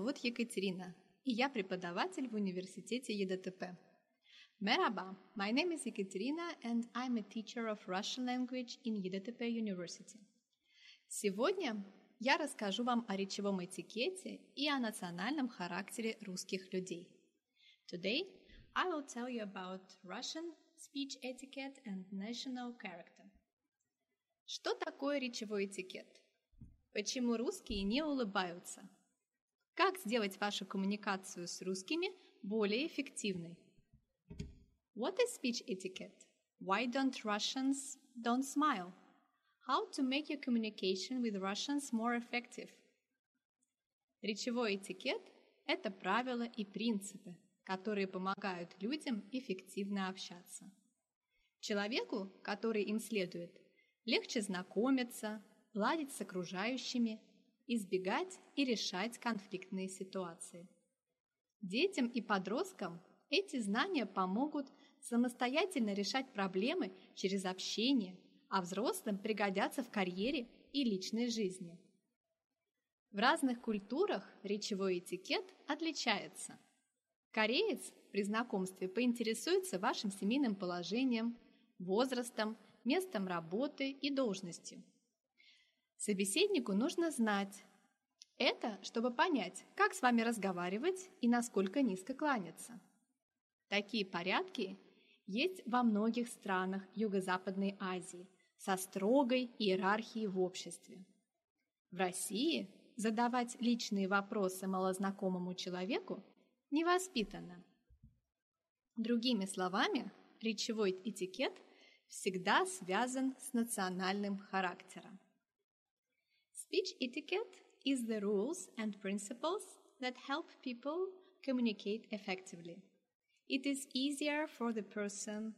Зовут Екатерина, и я преподаватель в университете ЕДТП. Merhaba, my name is Ekaterina and I'm a teacher of Russian language in EDTP University. Сегодня я расскажу вам о речевом этикете и о национальном характере русских людей. Today, I will tell you about Russian speech etiquette and national character. Что такое речевой этикет? Почему русские не улыбаются? Как сделать вашу коммуникацию с русскими более эффективной? What is speech etiquette? Why don't Russians don't smile? How to make your communication with Russians more effective? Речевой этикет – это правила и принципы, которые помогают людям эффективно общаться. Человеку, который им следует, легче знакомиться, ладить с окружающими, избегать и решать конфликтные ситуации. Детям и подросткам эти знания помогут самостоятельно решать проблемы через общение, а взрослым пригодятся в карьере и личной жизни. В разных культурах речевой этикет отличается. Кореец при знакомстве поинтересуется вашим семейным положением, возрастом, местом работы и должностью. Собеседнику нужно знать. Это, чтобы понять, как с вами разговаривать и насколько низко кланяться. Такие порядки есть во многих странах Юго-Западной Азии со строгой иерархией в обществе. В России задавать личные вопросы малознакомому человеку невоспитанно. Другими словами, речевой этикет всегда связан с национальным характером. Speech etiquette is the rules and principles that help people communicate effectively. It is easier for the person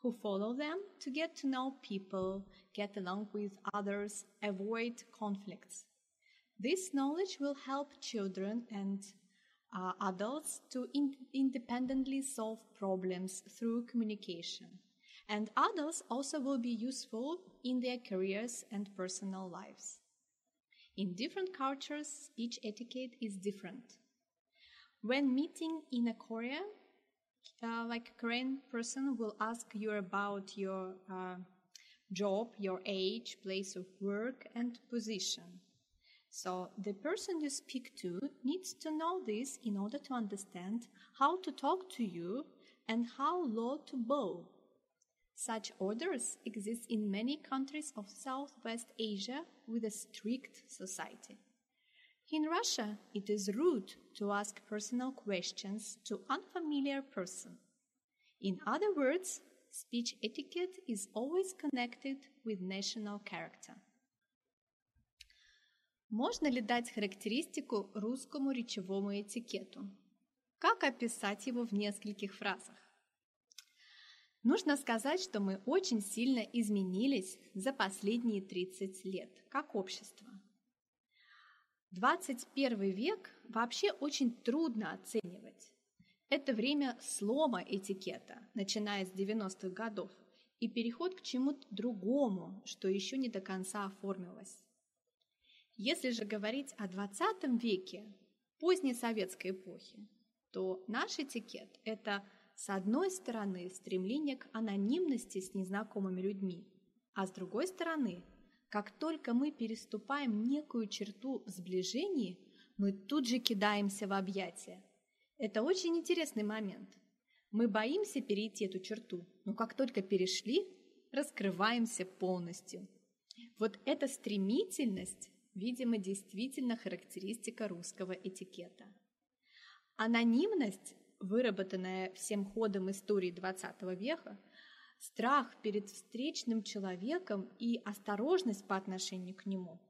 who follow them to get to know people, get along with others, avoid conflicts. This knowledge will help children and uh, adults to in- independently solve problems through communication. And adults also will be useful in their careers and personal lives. In different cultures, speech etiquette is different. When meeting in a Korea, uh, like a Korean person will ask you about your uh, job, your age, place of work, and position. So the person you speak to needs to know this in order to understand how to talk to you and how low to bow. Such orders exist in many countries of Southwest Asia with a strict society. In Russia, it is rude to ask personal questions to unfamiliar person. In other words, speech etiquette is always connected with national character. Можно ли дать характеристику русскому речевому этикету? Как описать его в нескольких фразах? Нужно сказать, что мы очень сильно изменились за последние 30 лет как общество. 21 век вообще очень трудно оценивать. Это время слома этикета, начиная с 90-х годов, и переход к чему-то другому, что еще не до конца оформилось. Если же говорить о 20 веке, поздней советской эпохи, то наш этикет – это с одной стороны, стремление к анонимности с незнакомыми людьми, а с другой стороны, как только мы переступаем некую черту в сближении, мы тут же кидаемся в объятия. Это очень интересный момент. Мы боимся перейти эту черту, но как только перешли, раскрываемся полностью. Вот эта стремительность, видимо, действительно характеристика русского этикета. Анонимность выработанная всем ходом истории XX века, страх перед встречным человеком и осторожность по отношению к нему.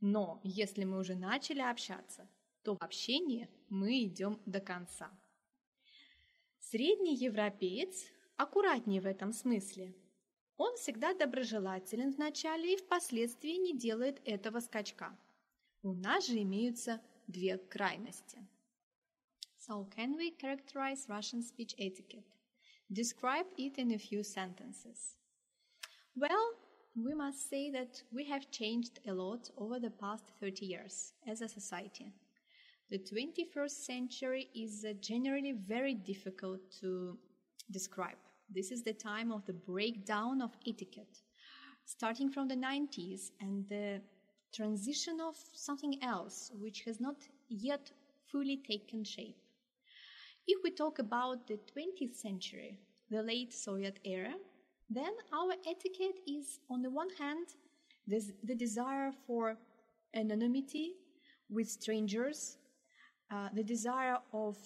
Но если мы уже начали общаться, то в общении мы идем до конца. Средний европеец аккуратнее в этом смысле. Он всегда доброжелателен вначале и впоследствии не делает этого скачка. У нас же имеются две крайности – So, can we characterize Russian speech etiquette? Describe it in a few sentences. Well, we must say that we have changed a lot over the past 30 years as a society. The 21st century is uh, generally very difficult to describe. This is the time of the breakdown of etiquette, starting from the 90s and the transition of something else which has not yet fully taken shape. If we talk about the 20th century, the late Soviet era, then our etiquette is, on the one hand, this, the desire for anonymity with strangers, uh, the desire of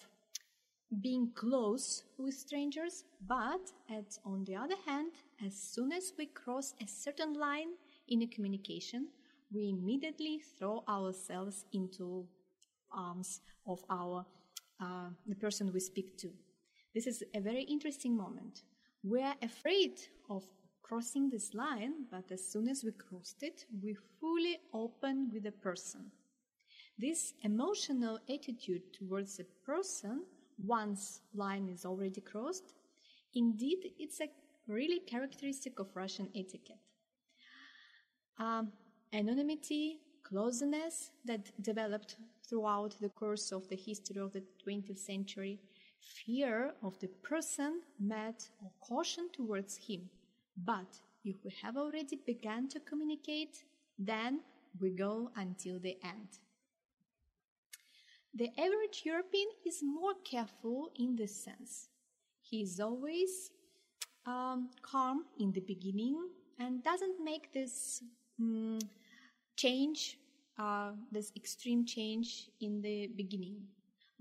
being close with strangers, but at, on the other hand, as soon as we cross a certain line in a communication, we immediately throw ourselves into arms of our uh, the person we speak to. This is a very interesting moment. We are afraid of crossing this line, but as soon as we crossed it, we fully open with the person. This emotional attitude towards a person, once line is already crossed, indeed, it's a really characteristic of Russian etiquette. Um, anonymity, closeness that developed throughout the course of the history of the 20th century, fear of the person met or caution towards him. But if we have already begun to communicate, then we go until the end. The average European is more careful in this sense. He is always um, calm in the beginning and doesn't make this um, change, uh, this extreme change in the beginning.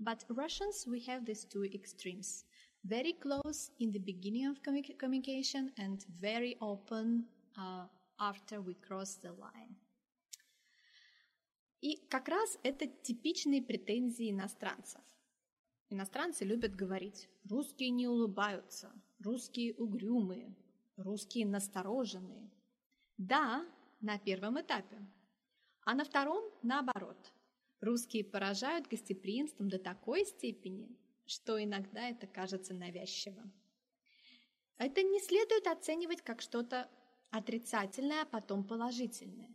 But Russians, we have these two extremes. Very close in the beginning of communication and very open uh, after we cross the line. И как раз это типичные претензии иностранцев. Иностранцы любят говорить, русские не улыбаются, русские угрюмые, русские настороженные. Да, на первом этапе. А на втором наоборот. Русские поражают гостеприимством до такой степени, что иногда это кажется навязчивым. Это не следует оценивать как что-то отрицательное, а потом положительное.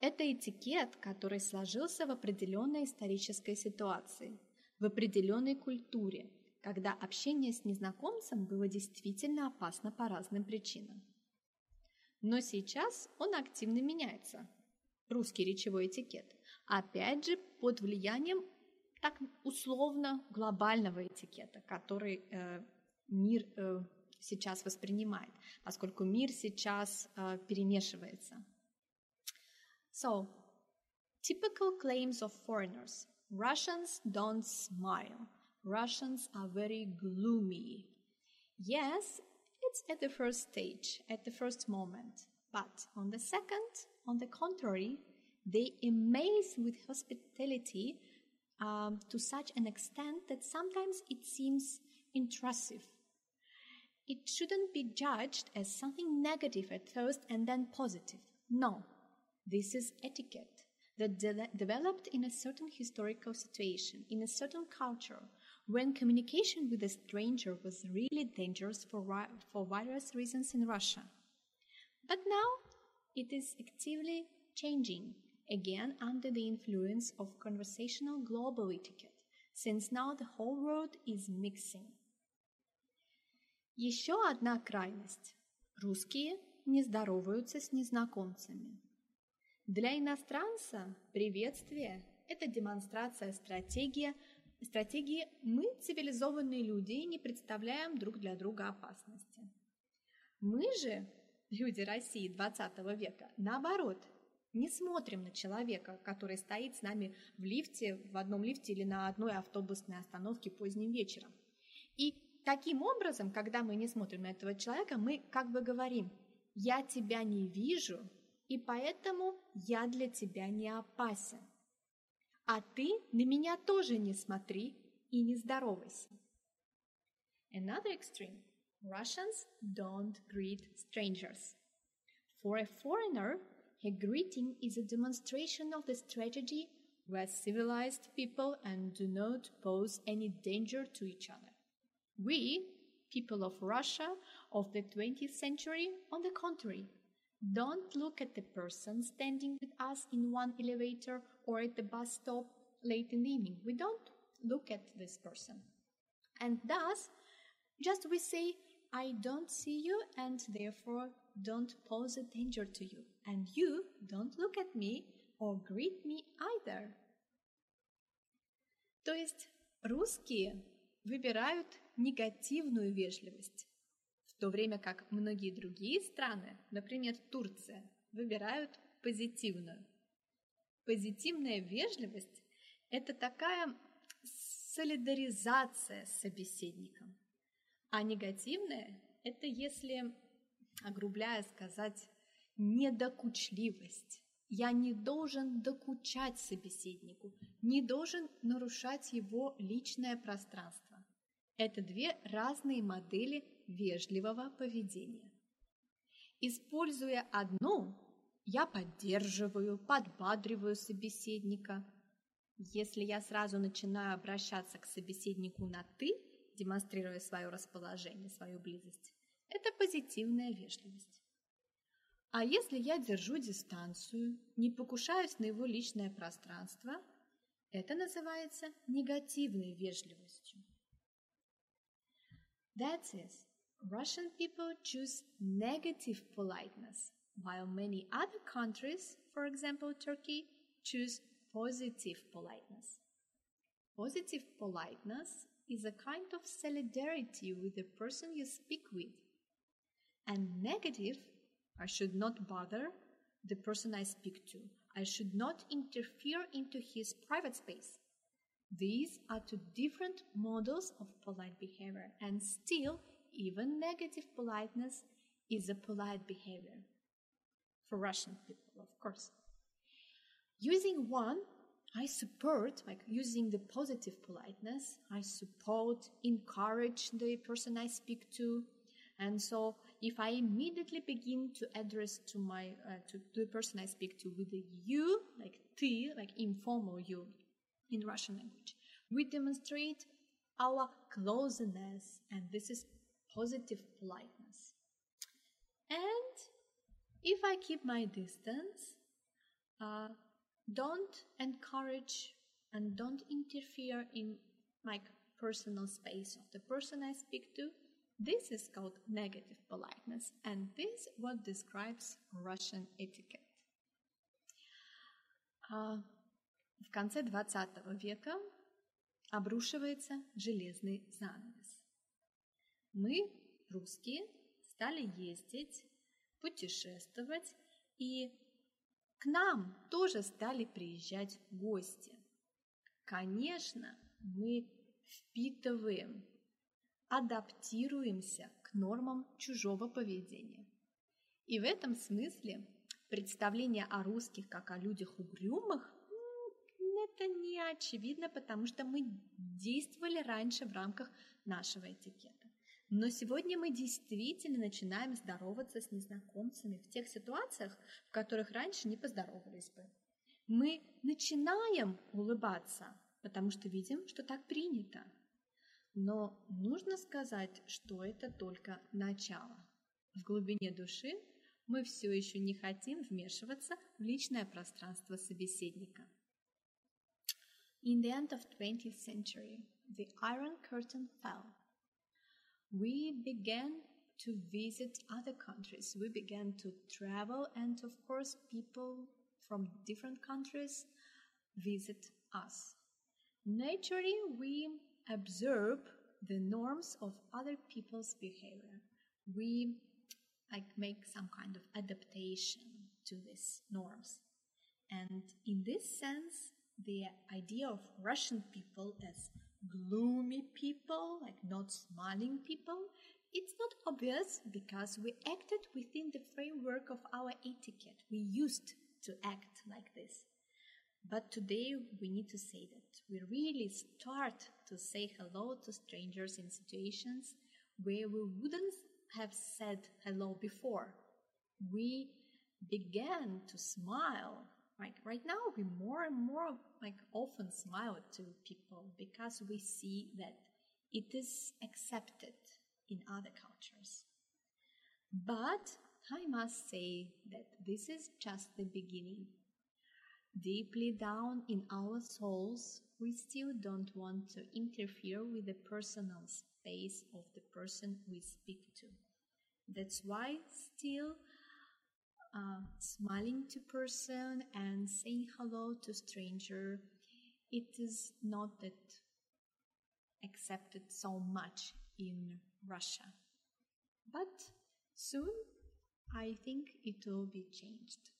Это этикет, который сложился в определенной исторической ситуации, в определенной культуре, когда общение с незнакомцем было действительно опасно по разным причинам. Но сейчас он активно меняется, русский речевой этикет, опять же под влиянием так условно глобального этикета, который э, мир э, сейчас воспринимает, поскольку мир сейчас э, перемешивается. So, typical claims of foreigners. Russians don't smile. Russians are very gloomy. Yes, it's at the first stage, at the first moment. But on the second, on the contrary, they amaze with hospitality um, to such an extent that sometimes it seems intrusive. It shouldn't be judged as something negative at first and then positive. No, this is etiquette that de- developed in a certain historical situation, in a certain culture, when communication with a stranger was really dangerous for, for various reasons in Russia. But now it is actively changing, again under the influence of conversational global etiquette, since now the whole world is mixing. Еще одна крайность. Русские не здороваются с незнакомцами. Для иностранца приветствие – это демонстрация стратегии, стратегии «мы, цивилизованные люди, не представляем друг для друга опасности». Мы же, люди России 20 века, наоборот, не смотрим на человека, который стоит с нами в лифте, в одном лифте или на одной автобусной остановке поздним вечером. И таким образом, когда мы не смотрим на этого человека, мы как бы говорим «я тебя не вижу», и поэтому я для тебя не опасен. А ты на меня тоже не смотри и не здоровайся. Another extreme. Russians don't greet strangers. For a foreigner, a greeting is a demonstration of the strategy where civilized people and do not pose any danger to each other. We, people of Russia of the 20th century, on the contrary, Don't look at the person standing with us in one elevator or at the bus stop late in the evening. We don't look at this person. And thus, just we say, I don't see you and therefore don't pose a danger to you. And you don't look at me or greet me either. То есть русские выбирают негативную вежливость, в то время как многие другие страны, например, Турция, выбирают позитивную. Позитивная вежливость – это такая солидаризация с собеседником. А негативная – это, если, огрубляя сказать, недокучливость. Я не должен докучать собеседнику, не должен нарушать его личное пространство. Это две разные модели вежливого поведения. Используя одну, я поддерживаю, подбадриваю собеседника. Если я сразу начинаю обращаться к собеседнику на «ты», демонстрируя свое расположение, свою близость, это позитивная вежливость. А если я держу дистанцию, не покушаюсь на его личное пространство, это называется негативной вежливостью. That is, Russian people choose negative politeness, while many other countries, for example Turkey, choose positive politeness. Positive politeness is a kind of solidarity with the person you speak with. And negative, I should not bother the person I speak to. I should not interfere into his private space. These are two different models of polite behavior, and still, even negative politeness is a polite behavior. For Russian people, of course. Using one I support, like using the positive politeness, I support, encourage the person I speak to. And so if I immediately begin to address to my, uh, to, to the person I speak to with the you, like ты, like informal you in Russian language, we demonstrate our closeness and this is positive politeness. And if I keep my distance, uh, don't encourage and don't interfere in my personal space of the person I speak to. This is called negative politeness, and this what describes Russian etiquette. А в конце XX века обрушивается железный занавес. Мы, русские, стали ездить, путешествовать и к нам тоже стали приезжать гости. Конечно, мы впитываем, адаптируемся к нормам чужого поведения. И в этом смысле представление о русских как о людях угрюмых это не очевидно, потому что мы действовали раньше в рамках нашего этикета. Но сегодня мы действительно начинаем здороваться с незнакомцами в тех ситуациях, в которых раньше не поздоровались бы. Мы начинаем улыбаться, потому что видим, что так принято. Но нужно сказать, что это только начало. В глубине души мы все еще не хотим вмешиваться в личное пространство собеседника. In the end of 20th century, the Iron Curtain fell – we began to visit other countries. We began to travel, and of course, people from different countries visit us. Naturally, we observe the norms of other people's behavior. We like make some kind of adaptation to these norms. And in this sense, the idea of Russian people as gloomy people, like not smiling people, it's not obvious because we acted within the framework of our etiquette. We used to act like this. But today we need to say that we really start to say hello to strangers in situations where we wouldn't have said hello before. We began to smile like right now, we more and more like often smile to people because we see that it is accepted in other cultures. But I must say that this is just the beginning. Deeply down in our souls, we still don't want to interfere with the personal space of the person we speak to. That's why still uh, smiling to person and saying hello to stranger, it is not that accepted so much in Russia. But soon I think it will be changed.